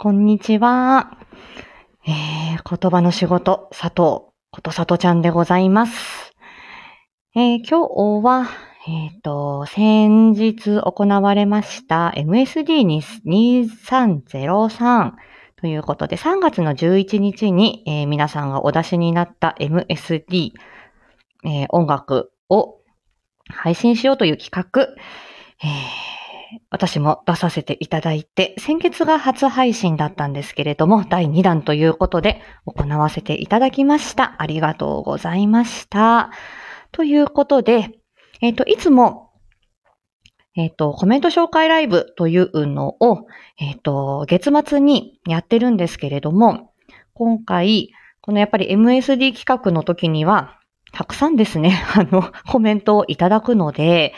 こんにちは。えー、言葉の仕事、佐藤、ことさとちゃんでございます。えー今日は、えっ、と、先日行われました MSD2303 ということで、3月の11日に、えー皆さんがお出しになった MSD、えー音楽を配信しようという企画、えー私も出させていただいて、先月が初配信だったんですけれども、第2弾ということで行わせていただきました。ありがとうございました。ということで、えっ、と、いつも、えっ、と、コメント紹介ライブというのを、えっ、と、月末にやってるんですけれども、今回、このやっぱり MSD 企画の時には、たくさんですね、あの、コメントをいただくので、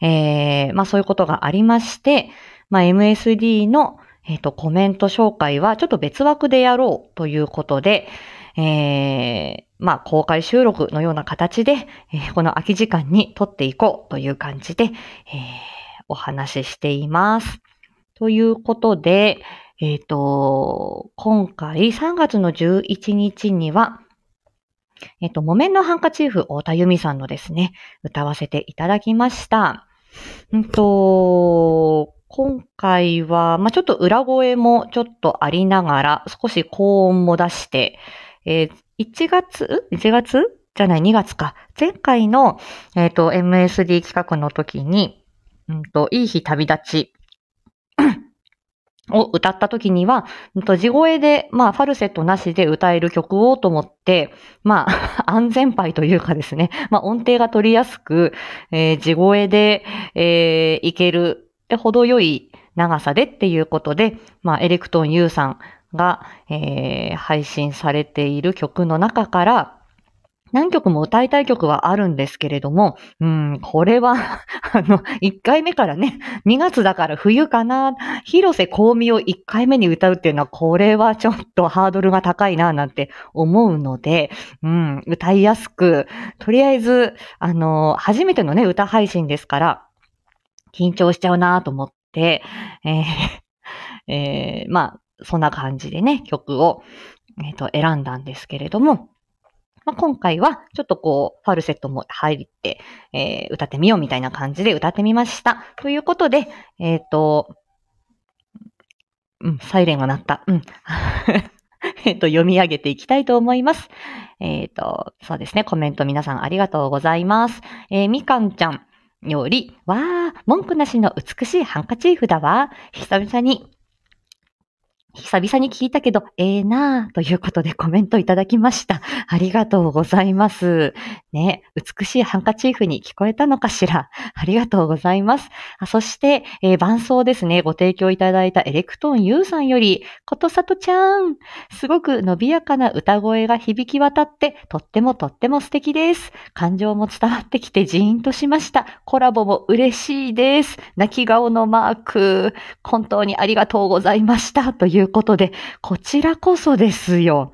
えーまあそういうことがありまして、まあ MSD の、えっ、と、コメント紹介はちょっと別枠でやろうということで、えーまあ公開収録のような形で、えーこの空き時間に撮っていこうという感じで、えーお話ししています。ということで、えっ、と、今回3月の11日には、えっ、と、木綿のハンカチーフ、太田由美さんのですね、歌わせていただきました。うんと、今回は、まあ、ちょっと裏声もちょっとありながら、少し高音も出して、えー1月 ?1 月じゃない、2月か。前回の、えっ、と、MSD 企画の時に、うんと、いい日旅立ちを歌った時には、地声で、まあ、ファルセットなしで歌える曲をと思って、まあ、安全牌というかですね、まあ、音程が取りやすく、えー地声で、えーいける、程よい長さでっていうことで、まあ、エレクトン U さんが、えー配信されている曲の中から、何曲も歌いたい曲はあるんですけれども、うん、これは、あの、1回目からね、2月だから冬かな、広瀬香美を1回目に歌うっていうのは、これはちょっとハードルが高いな、なんて思うので、うん、歌いやすく、とりあえず、あの、初めてのね、歌配信ですから、緊張しちゃうなと思って、えーえーまあ、そんな感じでね、曲を、えっ、と、選んだんですけれども、まあ、今回は、ちょっとこう、ファルセットも入って、えー歌ってみようみたいな感じで歌ってみました。ということで、えっ、と、うん、サイレンが鳴った。うん。えっと、読み上げていきたいと思います。えっ、と、そうですね、コメント皆さんありがとうございます。えーみかんちゃんより、わー、文句なしの美しいハンカチーフだわ。久々に、久々に聞いたけど、ええなぁ、ということでコメントいただきました。ありがとうございます。ね、美しいハンカチーフに聞こえたのかしら。ありがとうございます。あそして、えー伴奏ですね、ご提供いただいたエレクトーン U さんより、ことさとちゃん、すごく伸びやかな歌声が響き渡って、とってもとっても素敵です。感情も伝わってきてジーンとしました。コラボも嬉しいです。泣き顔のマーク、本当にありがとうございました。といういうことで、こちらこそですよ。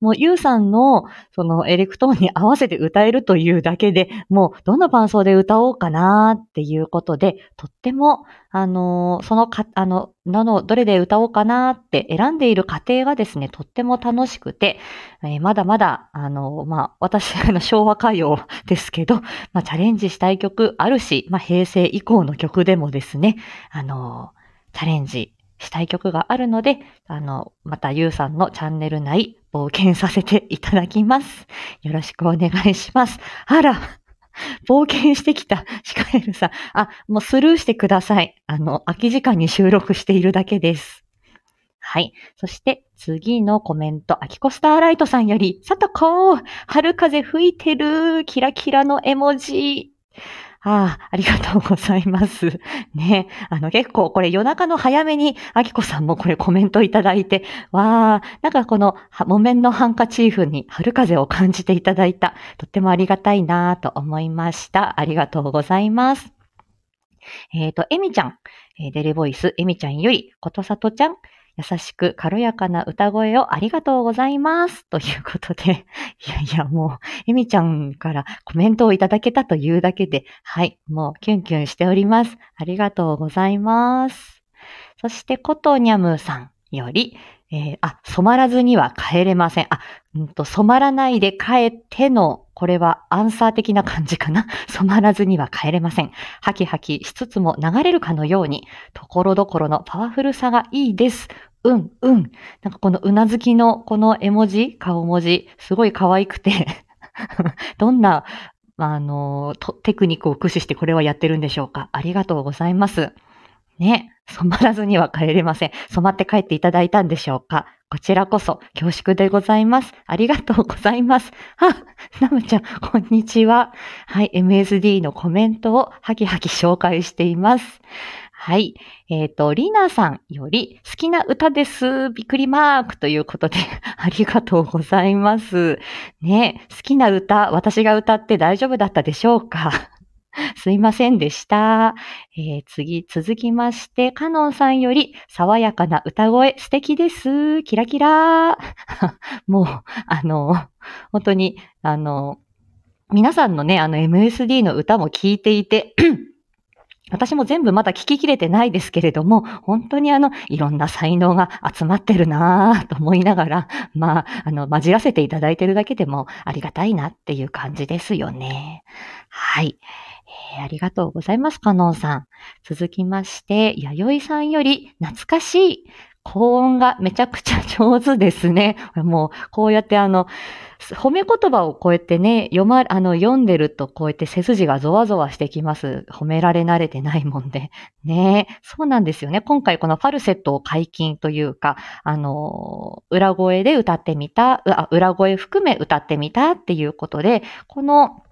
もう、ゆうさんの、その、エレクトーンに合わせて歌えるというだけで、もう、どの伴奏で歌おうかなっていうことで、とっても、あの、そのか、あの、なの、どれで歌おうかなって選んでいる過程がですね、とっても楽しくて、えーまだまだ、あの、まあ、私の昭和歌謡ですけど、まあ、チャレンジしたい曲あるし、まあ、平成以降の曲でもですね、あの、チャレンジしたい曲があるので、あの、またゆうさんのチャンネル内、冒険させていただきます。よろしくお願いします。あら、冒険してきたシカエルさん。あ、もうスルーしてください。あの、空き時間に収録しているだけです。はい。そして、次のコメント、アキコスターライトさんより、さとこ春風吹いてるキラキラの絵文字。ああ、ありがとうございます。ね。あの、結構これ夜中の早めに、あきこさんもこれコメントいただいて、わあ、なんかこの木綿のハンカチーフに春風を感じていただいた。とってもありがたいなと思いました。ありがとうございます。えっ、と、エミちゃん、えーデレボイス、エミちゃんより、ことさとちゃん、優しく軽やかな歌声をありがとうございます。ということで、いやいや、もう、エミちゃんからコメントをいただけたというだけで、はい、もうキュンキュンしております。ありがとうございます。そして、ことニャムさんより、えー、あ、染まらずには帰れません。あ、うんと、染まらないで帰っての、これはアンサー的な感じかな。染まらずには帰れません。ハキハキしつつも流れるかのように、ところどころのパワフルさがいいです。うん、うん。なんかこのうなずきのこの絵文字、顔文字、すごい可愛くて どんな、あの、テクニックを駆使してこれはやってるんでしょうか。ありがとうございます。ね。染まらずには帰れません。染まって帰っていただいたんでしょうかこちらこそ恐縮でございます。ありがとうございます。あ、ナムちゃん、こんにちは。はい、MSD のコメントをハキハキ紹介しています。はい。えっ、ー、と、リナさんより好きな歌です。びっくりマークということで ありがとうございます。ね、好きな歌、私が歌って大丈夫だったでしょうか すいませんでした。えー、次、続きまして、カノンさんより、爽やかな歌声、素敵です。キラキラ もう、あの、本当に、あの、皆さんのね、あの MSD の歌も聴いていて 私も全部まだ聞ききれてないですけれども、本当にあの、いろんな才能が集まってるなぁと思いながら、まあ、あの、混じらせていただいてるだけでもありがたいなっていう感じですよね。はい。えー、ありがとうございます、カノンさん。続きまして、弥生さんより懐かしい。高音がめちゃくちゃ上手ですね。もう、こうやってあの、褒め言葉をこうやってね、読ま、あの、読んでるとこうやって背筋がゾワゾワしてきます。褒められ慣れてないもんで。ねそうなんですよね。今回このファルセットを解禁というか、あの、裏声で歌ってみた、あ裏声含め歌ってみたっていうことで、この、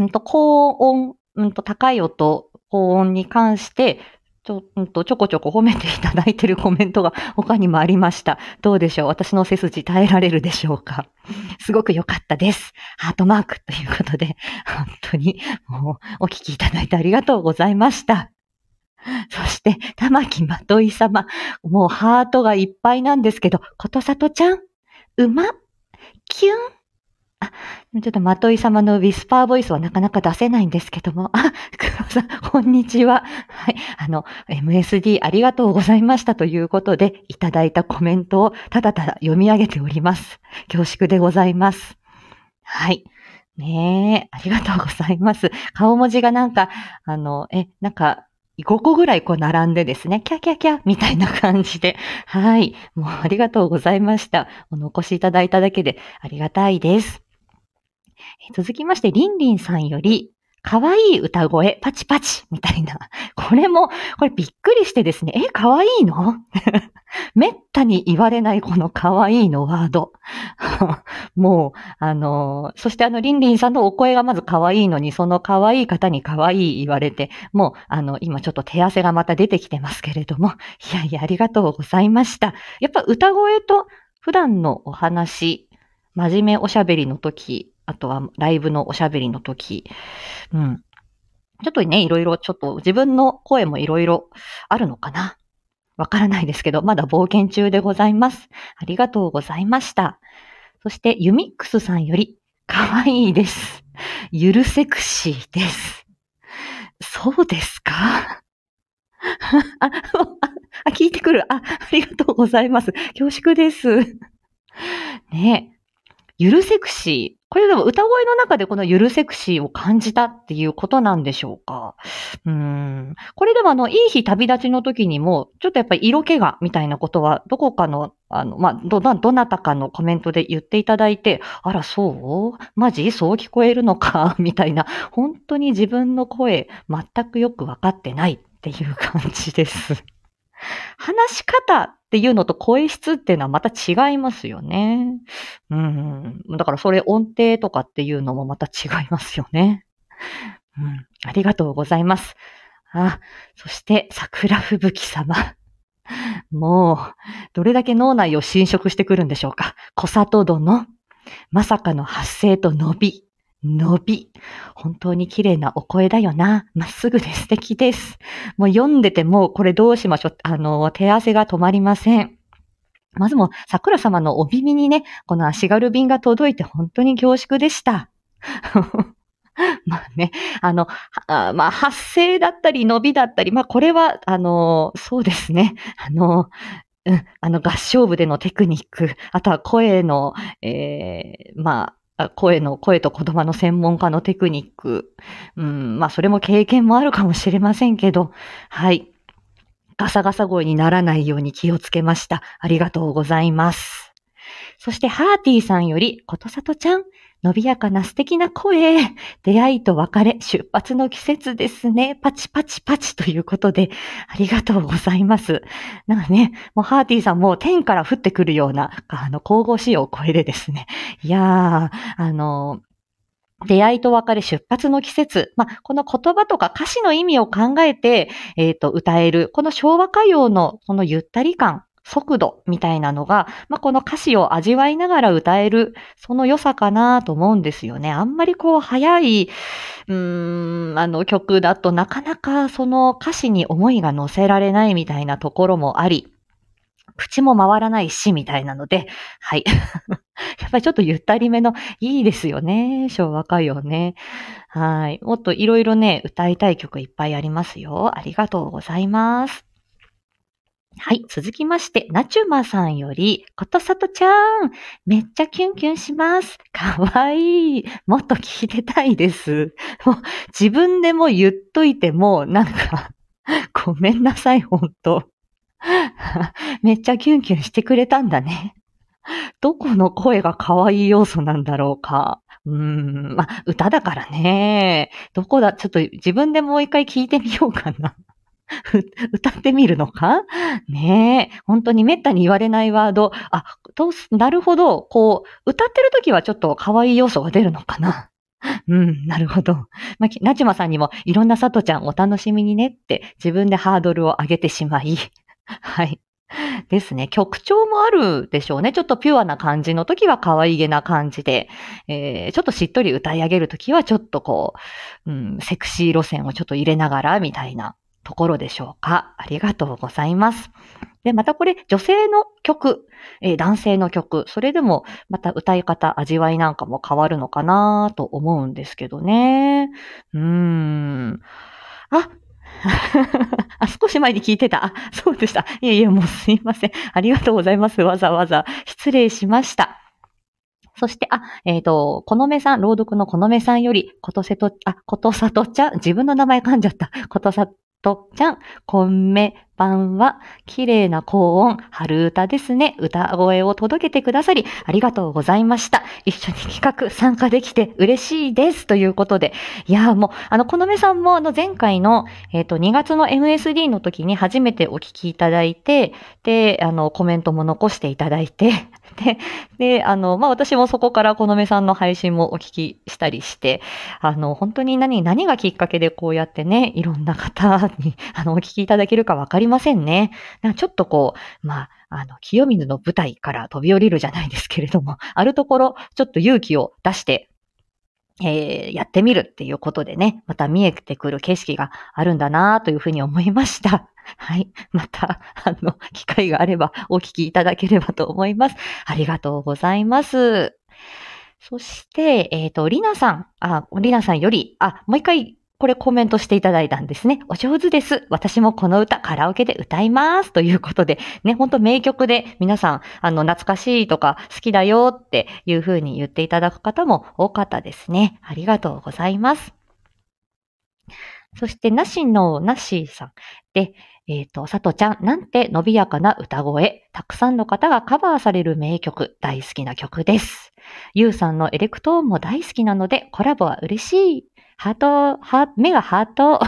んと、高音、うんと、高い音、高音に関して、ちょ、うんと、ちょこちょこ褒めていただいているコメントが 他にもありました。どうでしょう？私の背筋耐えられるでしょうか？すごく良かったです。ハートマークということで、本当にもうお聞きいただいてありがとうございました。そして、玉木まとい様。もうハートがいっぱいなんですけど、ことさとちゃん、うま、キュン、ちょっと、まとい様のウィスパーボイスはなかなか出せないんですけども。あ、黒さん、こんにちは。はい。あの、MSD ありがとうございましたということで、いただいたコメントをただただ読み上げております。恐縮でございます。はい。ねえ、ありがとうございます。顔文字がなんか、あの、え、なんか、5個ぐらいこう並んでですね、キャキャキャみたいな感じで、はい。もうありがとうございました。お残しいただいただけでありがたいです。続きまして、りんりんさんより、可愛い歌声、パチパチ、みたいな。これも、これびっくりしてですね、え、可愛いの？めったに言われないこの可愛いのワード。もう、あの、そしてあの、りんりんさんのお声がまず可愛いのに、その可愛い方に可愛い言われて、もう、あの、今ちょっと手汗がまた出てきてますけれども、いやいや、ありがとうございました。やっぱ歌声と普段のお話、真面目おしゃべりの時、あとはライブのおしゃべりの時、うん。ちょっとね、いろいろ、ちょっと自分の声もいろいろあるのかなわからないですけど、まだ冒険中でございます。ありがとうございました。そして、ユミックスさんより、かわいいです。ゆるセクシーです。そうですか？あ、聞いてくる。あ、ありがとうございます。恐縮です。ねゆるセクシー。これでも歌声の中でこのゆるセクシーを感じたっていうことなんでしょうか？うん。これでもあの、いい日旅立ちの時にも、ちょっとやっぱり色気がみたいなことは、どこかの、あの、まあ、ど、どなたかのコメントで言っていただいて、あら、そう？マジ？そう聞こえるのか？みたいな、本当に自分の声、全くよくわかってないっていう感じです。話し方っていうのと声質っていうのはまた違いますよね。うん。だからそれ音程とかっていうのもまた違いますよね。うん。ありがとうございます。あ、そして桜吹雪様。もう、どれだけ脳内を侵食してくるんでしょうか。小里殿。まさかの発声と伸び。伸び。本当に綺麗なお声だよな。まっすぐで素敵です。もう読んでても、これどうしましょう。あの、手汗が止まりません。まずも、桜様のお耳にね、この足軽便が届いて本当に恐縮でした。まあね、あの、あまあ発声だったり伸びだったり、まあこれは、あの、そうですね、あの、うん、あの合唱部でのテクニック、あとは声の、えー、まあ、声の、声と言葉の専門家のテクニック。うん、まあ、それも経験もあるかもしれませんけど、はい。ガサガサ声にならないように気をつけました。ありがとうございます。そして、ハーティーさんより、ことさとちゃん、伸びやかな素敵な声。出会いと別れ、出発の季節ですね。パチパチパチということで、ありがとうございます。なんかね、もうハーティーさんも天から降ってくるような、あの、神々しいお声でですね。いやー、あの、出会いと別れ出発の季節。まあ、この言葉とか歌詞の意味を考えて、えっ、ー、と、歌える。この昭和歌謡のそのゆったり感。速度みたいなのが、まあ、この歌詞を味わいながら歌える、その良さかなと思うんですよね。あんまりこう、早い、うーん、あの曲だとなかなかその歌詞に思いが乗せられないみたいなところもあり、口も回らないし、みたいなので、はい。やっぱりちょっとゆったりめのいいですよね。昭和歌謡ね。はい。もっといろいろね、歌いたい曲いっぱいありますよ。ありがとうございます。はい。続きまして、ナチュマさんより、ことさとちゃん、めっちゃキュンキュンします。かわいい。もっと聞いてたいです。もう、自分でも言っといても、なんか、ごめんなさい、ほんと。めっちゃキュンキュンしてくれたんだね。どこの声が可愛い要素なんだろうか。うーん、まあ、歌だからね。どこだ、ちょっと自分でもう一回聞いてみようかな。歌ってみるのか？ねえ。本当に滅多に言われないワード。あ、と、なるほど。こう、歌ってる時はちょっと可愛い要素が出るのかな？うん、なるほど。まあ、なちまさんにもいろんなさとちゃんお楽しみにねって自分でハードルを上げてしまい。はい。ですね。曲調もあるでしょうね。ちょっとピュアな感じの時は可愛げな感じで、えー、ちょっとしっとり歌い上げる時はちょっとこう、うん、セクシー路線をちょっと入れながらみたいなところでしょうか？ありがとうございます。で、またこれ、女性の曲、えー、男性の曲、それでもまた歌い方、味わいなんかも変わるのかなと思うんですけどね。うーん。あ、あ、少し前に聞いてた。あ、そうでした。いえいえ、もうすいません。ありがとうございます。わざわざ。失礼しました。そして、あ、えっ、ー、と、このめさん、朗読のこのめさんより、ことせと、あ、ことさとちゃん、自分の名前噛んじゃった。ことさとちゃん、こんめ版は、綺麗な高音、春歌ですね。歌声を届けてくださり、ありがとうございました。一緒に企画参加できて嬉しいです。ということで。いやもう、あの、このめさんも、あの、前回の、えっ、ー、と、2月の MSD の時に初めてお聞きいただいて、で、あの、コメントも残していただいて、で、で、あの、まあ、私もそこからこのめさんの配信もお聞きしたりして、あの、本当に何、何がきっかけでこうやってね、いろんな方に、あの、お聞きいただけるかわかりませんね。なんかちょっとこう、まあ、あの、清水の舞台から飛び降りるじゃないですけれども、あるところ、ちょっと勇気を出して、えー、やってみるっていうことでね、また見えてくる景色があるんだなというふうに思いました。はい。また、あの、機会があればお聞きいただければと思います。ありがとうございます。そして、えっ、ー、と、りなさん、あ、りなさんより、あ、もう一回これコメントしていただいたんですね。お上手です。私もこの歌カラオケで歌います。ということで、ね、ほんと名曲で皆さん、あの、懐かしいとか好きだよっていう風に言っていただく方も多かったですね。ありがとうございます。そして、なしのなしさんで、えっ、ー、と、さとちゃん、なんて伸びやかな歌声。たくさんの方がカバーされる名曲、大好きな曲です。ゆうさんのエレクトーンも大好きなので、コラボは嬉しい。ハート、ハ目がハート。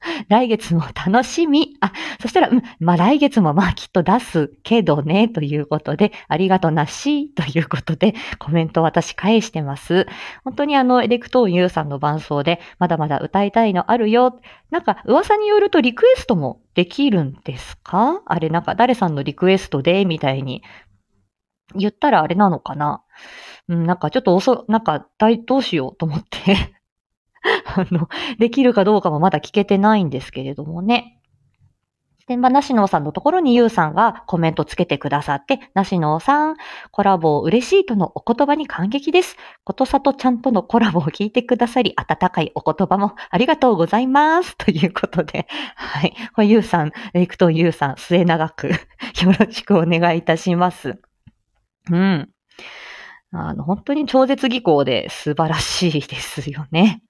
来月も楽しみ。あ、そしたら、うん、まあ来月もまあきっと出すけどね、ということで、ありがとなし、ということで、コメントを私返してます。本当にあの、エレクトーンユーさんの伴奏で、まだまだ歌いたいのあるよ。なんか、噂によるとリクエストもできるんですか？あれ、なんか誰さんのリクエストで、みたいに言ったらあれなのかな？うん、なんかちょっと遅、なんか大、どうしようと思ってあの、できるかどうかもまだ聞けてないんですけれどもね。で、まあ、なしのさんのところにゆうさんがコメントつけてくださって、なしのさん、コラボを嬉しいとのお言葉に感激です。ことさとちゃんとのコラボを聞いてくださり、温かいお言葉もありがとうございます。ということで、はい。ゆうさん、レイクトンゆうさん、末永く よろしくお願いいたします。うん。あの、本当に超絶技巧で素晴らしいですよね。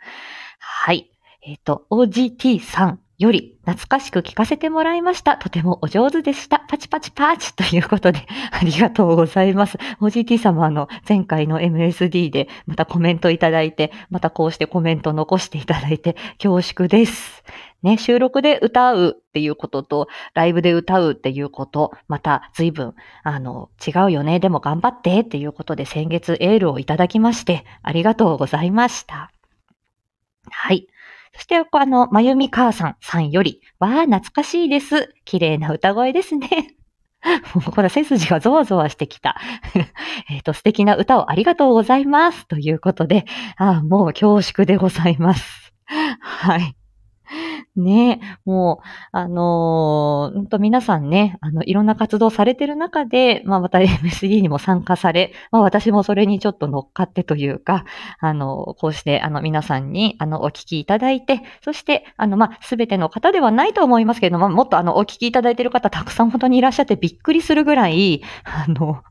はい。えっ、ー、と、OGT さんより懐かしく聞かせてもらいました。とてもお上手でした。パチパチパチということで、ありがとうございます。OGT 様あの前回の MSD でまたコメントいただいて、またこうしてコメント残していただいて恐縮です。ね、収録で歌うっていうことと、ライブで歌うっていうこと、また随分、あの、違うよね、でも頑張ってっていうことで先月エールをいただきまして、ありがとうございました。はい。そして、あの、まゆみ母さんさんより、わあ、懐かしいです。綺麗な歌声ですね。もうこれ背筋がゾワゾワしてきた。えっと、素敵な歌をありがとうございます。ということで、あもう恐縮でございます。はい。ね。えもう、あのー、と皆さんね、あの、いろんな活動されてる中で、まあ、また MSD にも参加され、まあ、私もそれにちょっと乗っかってというか、あの、こうして、あの、皆さんに、あの、お聞きいただいて、そして、あの、まあ、すべての方ではないと思いますけれども、もっとあの、お聞きいただいている方、たくさん本当にいらっしゃってびっくりするぐらい、あの、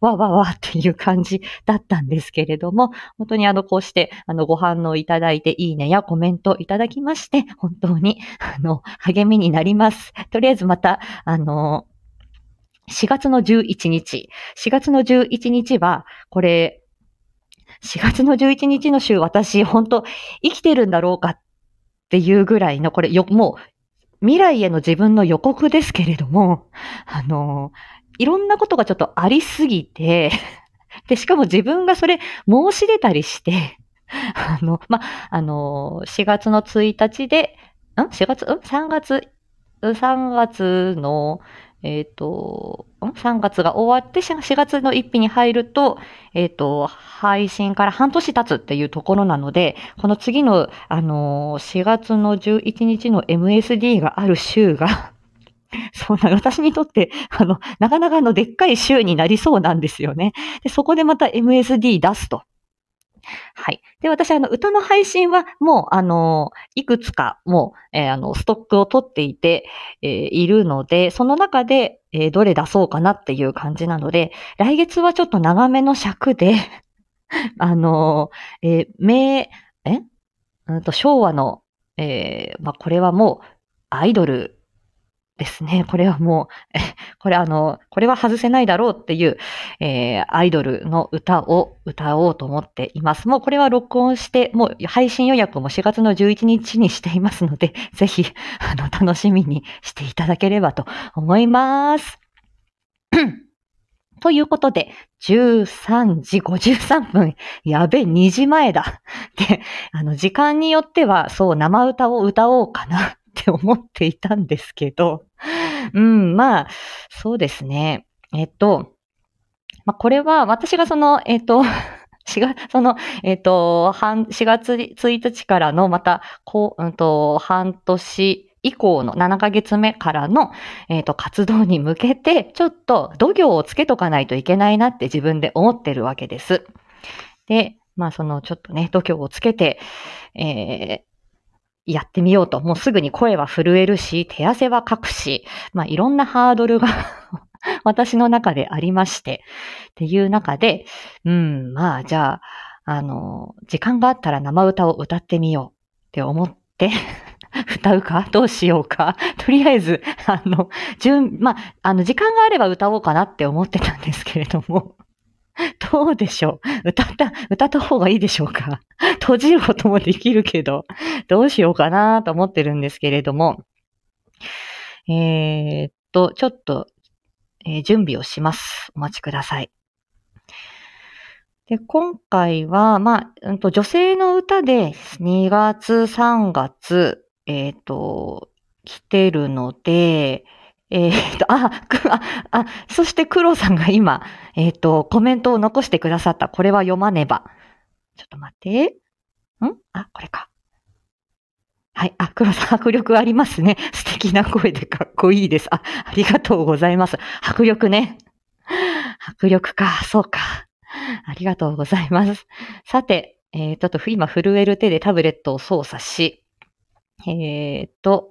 わわわっていう感じだったんですけれども、本当にあの、こうして、あの、ご反応いただいて、いいねやコメントいただきまして、本当に、あの、励みになります。とりあえずまた、あの、4月の11日、4月の11日は、これ、4月の11日の週、私、本当生きてるんだろうかっていうぐらいの、これ、よ、もう、未来への自分の予告ですけれども、あの、いろんなことがちょっとありすぎて、で、しかも自分がそれ申し出たりして、あの、ま、あの、4月の1日で、ん ?4 月、ん ?3 月、3月の、えっ、ー、と、3月が終わって4月の1日に入ると、えっ、ー、と、配信から半年経つっていうところなので、この次の、あの、4月の11日の MSD がある週がそうな、私にとって、あの、なかなかのでっかい週になりそうなんですよね。で、そこでまた MSD 出すと。はい。で、私、あの、歌の配信はもう、あの、いくつかもう、えー、あの、ストックを取っていて、えー、いるので、その中で、えー、どれ出そうかなっていう感じなので、来月はちょっと長めの尺で あの、え、名、え？うんと、昭和の、え、まあ、これはもう、アイドルですね。これはもう、これあの、これは外せないだろうっていう、えー、アイドルの歌を歌おうと思っています。もうこれは録音して、もう配信予約も4月の11日にしていますので、ぜひ、あの、楽しみにしていただければと思います。ということで、13時53分。やべ、2時前だ。で、あの、時間によっては、そう、生歌を歌おうかなって思っていたんですけど、うん、まあ、そうですね。えっと、まあ、これは私がその、えっと、4月、その、えっ、と、半、4月1日からのまた、こう、うんと、半年以降の7ヶ月目からの、えっ、と、活動に向けて、ちょっと度胸をつけとかないといけないなって自分で思ってるわけです。で、まあ、その、ちょっとね、度胸をつけて、えー、やってみようと。もうすぐに声は震えるし、手汗はかくし、まあいろんなハードルが 私の中でありまして、っていう中で、うん、まあじゃあ、あの、時間があったら生歌を歌ってみよう。って思って 歌うか？どうしようか？とりあえず、あの、順、まあ、あの、時間があれば歌おうかなって思ってたんですけれども。どうでしょう歌った、歌った方がいいでしょうか 閉じることもできるけど、どうしようかなと思ってるんですけれども、えー、っと、ちょっと、えー、準備をします。お待ちください。で、今回は、まあ、うんと、女性の歌で2月、3月、えっ、と、来てるので、えー、っと、あ、あ、あ、そして黒さんが今、えー、っと、コメントを残してくださった。これは読まねば。ちょっと待って。ん？あ、これか。はい。あ、黒さん、迫力ありますね。素敵な声でかっこいいです。あ、ありがとうございます。迫力ね。迫力か、そうか。ありがとうございます。さて、えー、ちょっと今震える手でタブレットを操作し、えー、っと、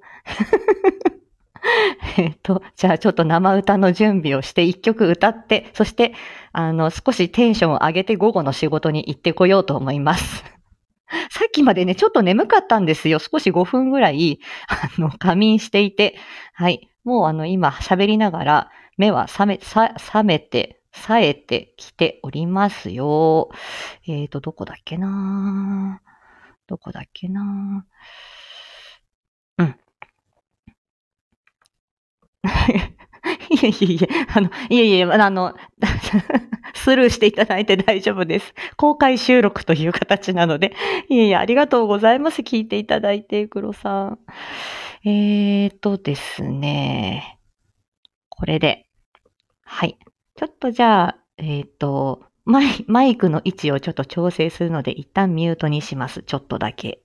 えっと、じゃあちょっと生歌の準備をして一曲歌って、そして、あの、少しテンションを上げて午後の仕事に行ってこようと思います。さっきまでね、ちょっと眠かったんですよ。少し5分ぐらい、あの、仮眠していて、はい。もうあの、今喋りながら、目は覚め、さ、覚めて、冴えてきておりますよ。えっ、ー、と、どこだっけなどこだっけなう いえいえいえ、あの、いえいえ、あの、スルーしていただいて大丈夫です。公開収録という形なので、いえいえ、ありがとうございます。聞いていただいて、黒さん。えーとですね、これで、はい。ちょっとじゃあ、えっ、ー、と、マイマイクの位置をちょっと調整するので、一旦ミュートにします。ちょっとだけ。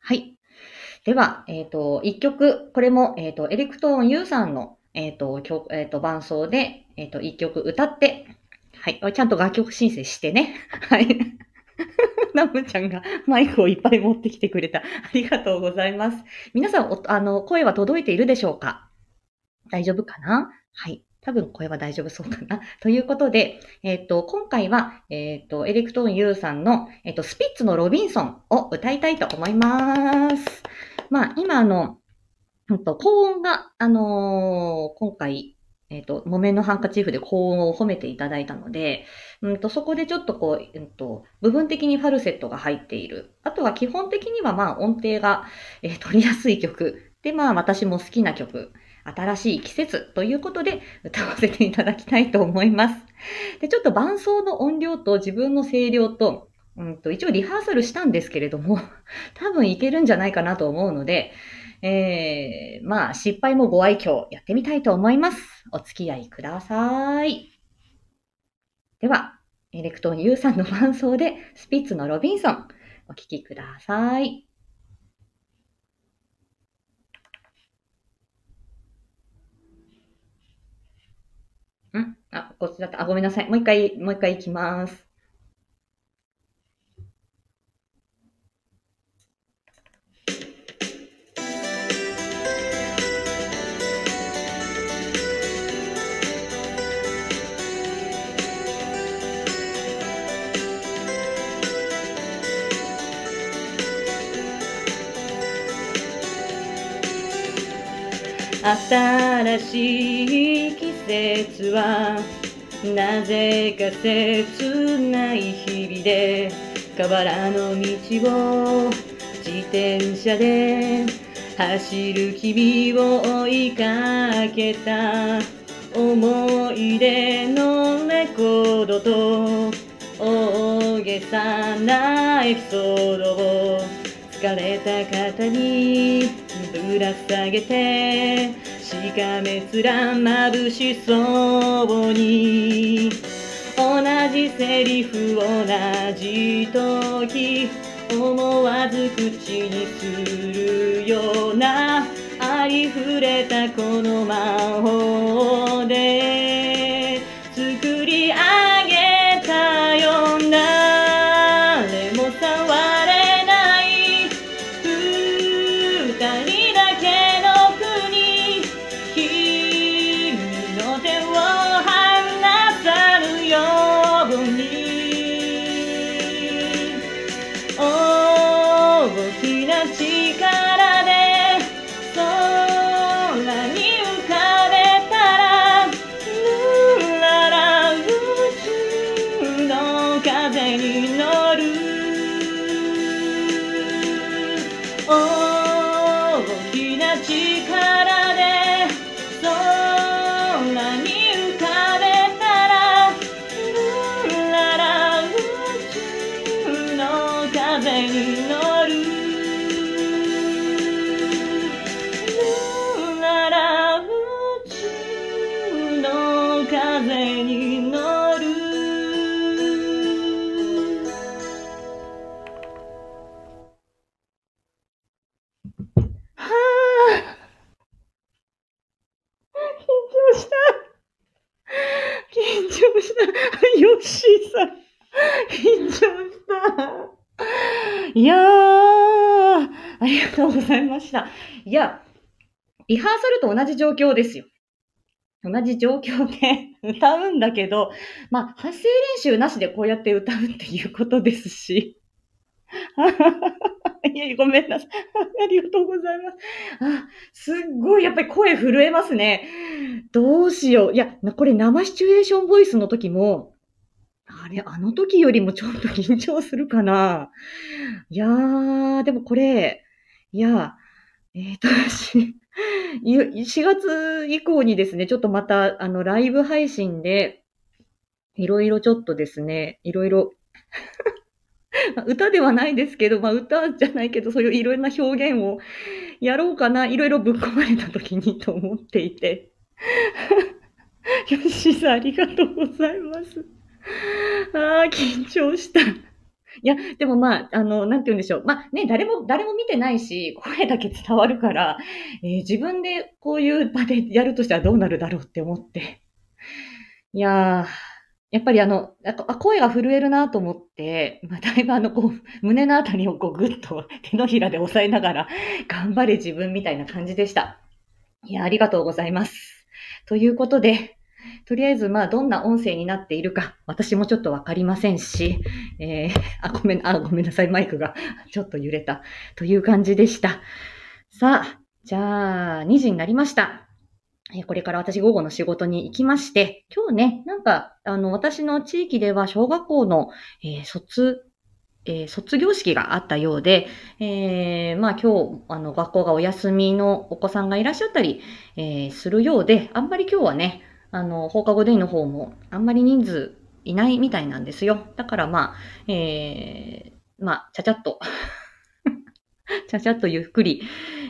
はい。では、えっ、ー、と、一曲、これも、えっ、ー、と、エレクトーン U さんの、えっ、と、曲、えっ、と、伴奏で、えっ、と、一曲歌って、はい。ちゃんと楽曲申請してね。はい。ナムちゃんがマイクをいっぱい持ってきてくれた。ありがとうございます。皆さん、あの、声は届いているでしょうか？大丈夫かな？はい。多分声は大丈夫そうかな。ということで、えっ、と、今回は、えっ、と、エレクトーン U さんの、えっ、と、スピッツのロビンソンを歌いたいと思います。まあ、今、あの、うんと、高音が、あの今回、えっ、と、木綿のハンカチーフで高音を褒めていただいたので、うんと、そこでちょっとこう、うんと、部分的にファルセットが入っている。あとは基本的にはまあ音程が、えー、取りやすい曲。で、まあ私も好きな曲。新しい季節ということで歌わせていただきたいと思います。で、ちょっと伴奏の音量と自分の声量と、うんと、一応リハーサルしたんですけれども、多分いけるんじゃないかなと思うので、えー、まあ、失敗もご愛嬌やってみたいと思います。お付き合いください。では、エレクトーン U さんの伴奏で、スピッツのロビンソン、お聴きください。ん？あ、こっちだった。あ、ごめんなさい。もう一回、もう一回行きます。新しい季節はなぜか切ない日々で河原の道を自転車で走る君を追いかけた。思い出のレコードと大げさなエピソードを疲れた方にぶら下げてしかめ面眩しそうに。同じセリフ同じ時思わず口にするようなありふれたこの魔法で作り上げリハーサルと同じ状況ですよ。同じ状況で 歌うんだけど、まあ、発声練習なしでこうやって歌うっていうことですし。いや、ごめんなさい。ありがとうございます。あ、すっごい、やっぱり声震えますね。どうしよう。いや、これ生シチュエーションボイスの時も、あれ、あの時よりもちょっと緊張するかな。いやー、でもこれ、いや、えっ、ー、と、4月以降にですね、ちょっとまた、あの、ライブ配信で、いろいろちょっとですね、いろいろ 歌ではないですけど、まあ歌じゃないけど、そういういろんな表現をやろうかな、いろいろぶっ込まれた時にと思っていて。よしさん、ありがとうございます。ああ、緊張した。いや、でもまあ、あの、なんて言うんでしょう。まあね、誰も、誰も見てないし、声だけ伝わるから、えー、自分でこういう場でやるとしたらどうなるだろうって思って。いやー、やっぱりあの、あ声が震えるなと思って、まあ、だいぶあの、こう、胸のあたりをこうぐっと手のひらで押さえながら、頑張れ自分みたいな感じでした。いや、ありがとうございます。ということで、とりあえず、まあ、どんな音声になっているか、私もちょっとわかりませんし、えー、あ、ごめん、あ、ごめんなさい、マイクが ちょっと揺れた。という感じでした。さあ、じゃあ、2時になりました。これから私午後の仕事に行きまして、今日ね、なんか、あの、私の地域では小学校の、えー、卒、えー、卒業式があったようで、えー、まあ今日、あの、学校がお休みのお子さんがいらっしゃったり、え、するようで、あんまり今日はね、あの、放課後デイの方も、あんまり人数いないみたいなんですよ。だからまあ、えー、まあ、ちゃちゃっと ちゃちゃっとゆっくり、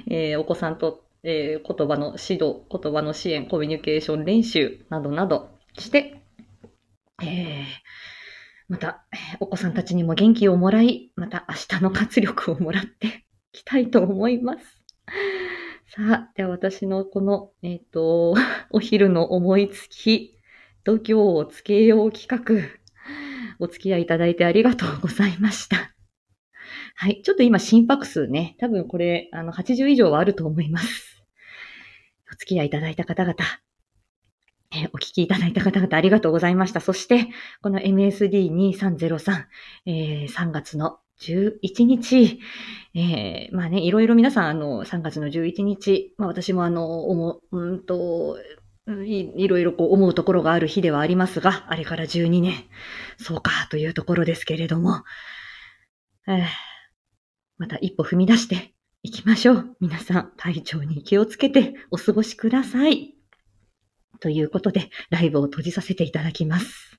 えー、お子さんとえー、言葉の指導、言葉の支援、コミュニケーション練習などなどして、えー、また、お子さんたちにも元気をもらい、また明日の活力をもらっていきたいと思います。さあ、では私のこの、えっ、ー、と、お昼の思いつき、度胸をつけよう企画、お付き合いいただいてありがとうございました。はい。ちょっと今心拍数ね、多分これ、あの、80以上はあると思います。お付き合いいただいた方々、え、お聞きいただいた方々ありがとうございました。そして、この MSD2303、えー、3月の11日、えー、まあね、いろいろ皆さん、あの、3月の11日、まあ私もあの、思う、うんと、いいろいろこう思うところがある日ではありますが、あれから12年、そうか、というところですけれども、えー、また一歩踏み出して、行きましょう。皆さん、体調に気をつけてお過ごしください。ということで、ライブを閉じさせていただきます。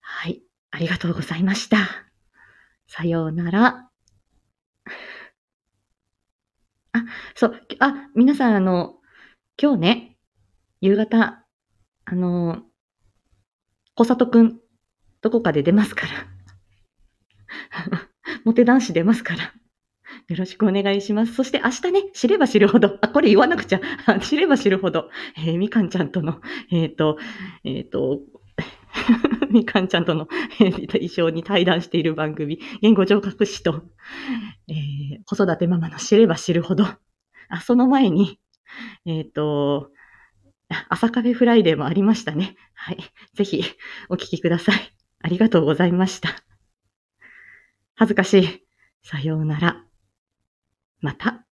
はい。ありがとうございました。さようなら。あ、そう、あ、皆さん、あの、今日ね、夕方、あの、小里くん、どこかで出ますから。モテ男子出ますから。よろしくお願いします。そして明日ね、知れば知るほど、あ、これ言わなくちゃ、知れば知るほど、えー、みかんちゃんとの、えっ、ー、と、えっ、ー、と、みかんちゃんとの、えー、一緒に対談している番組、言語聴覚士と、えー、子育てママの知れば知るほど、あ、その前に、えっ、と、朝カフェフライデーもありましたね。はい。ぜひ、お聞きください。ありがとうございました。恥ずかしい。さようなら。また。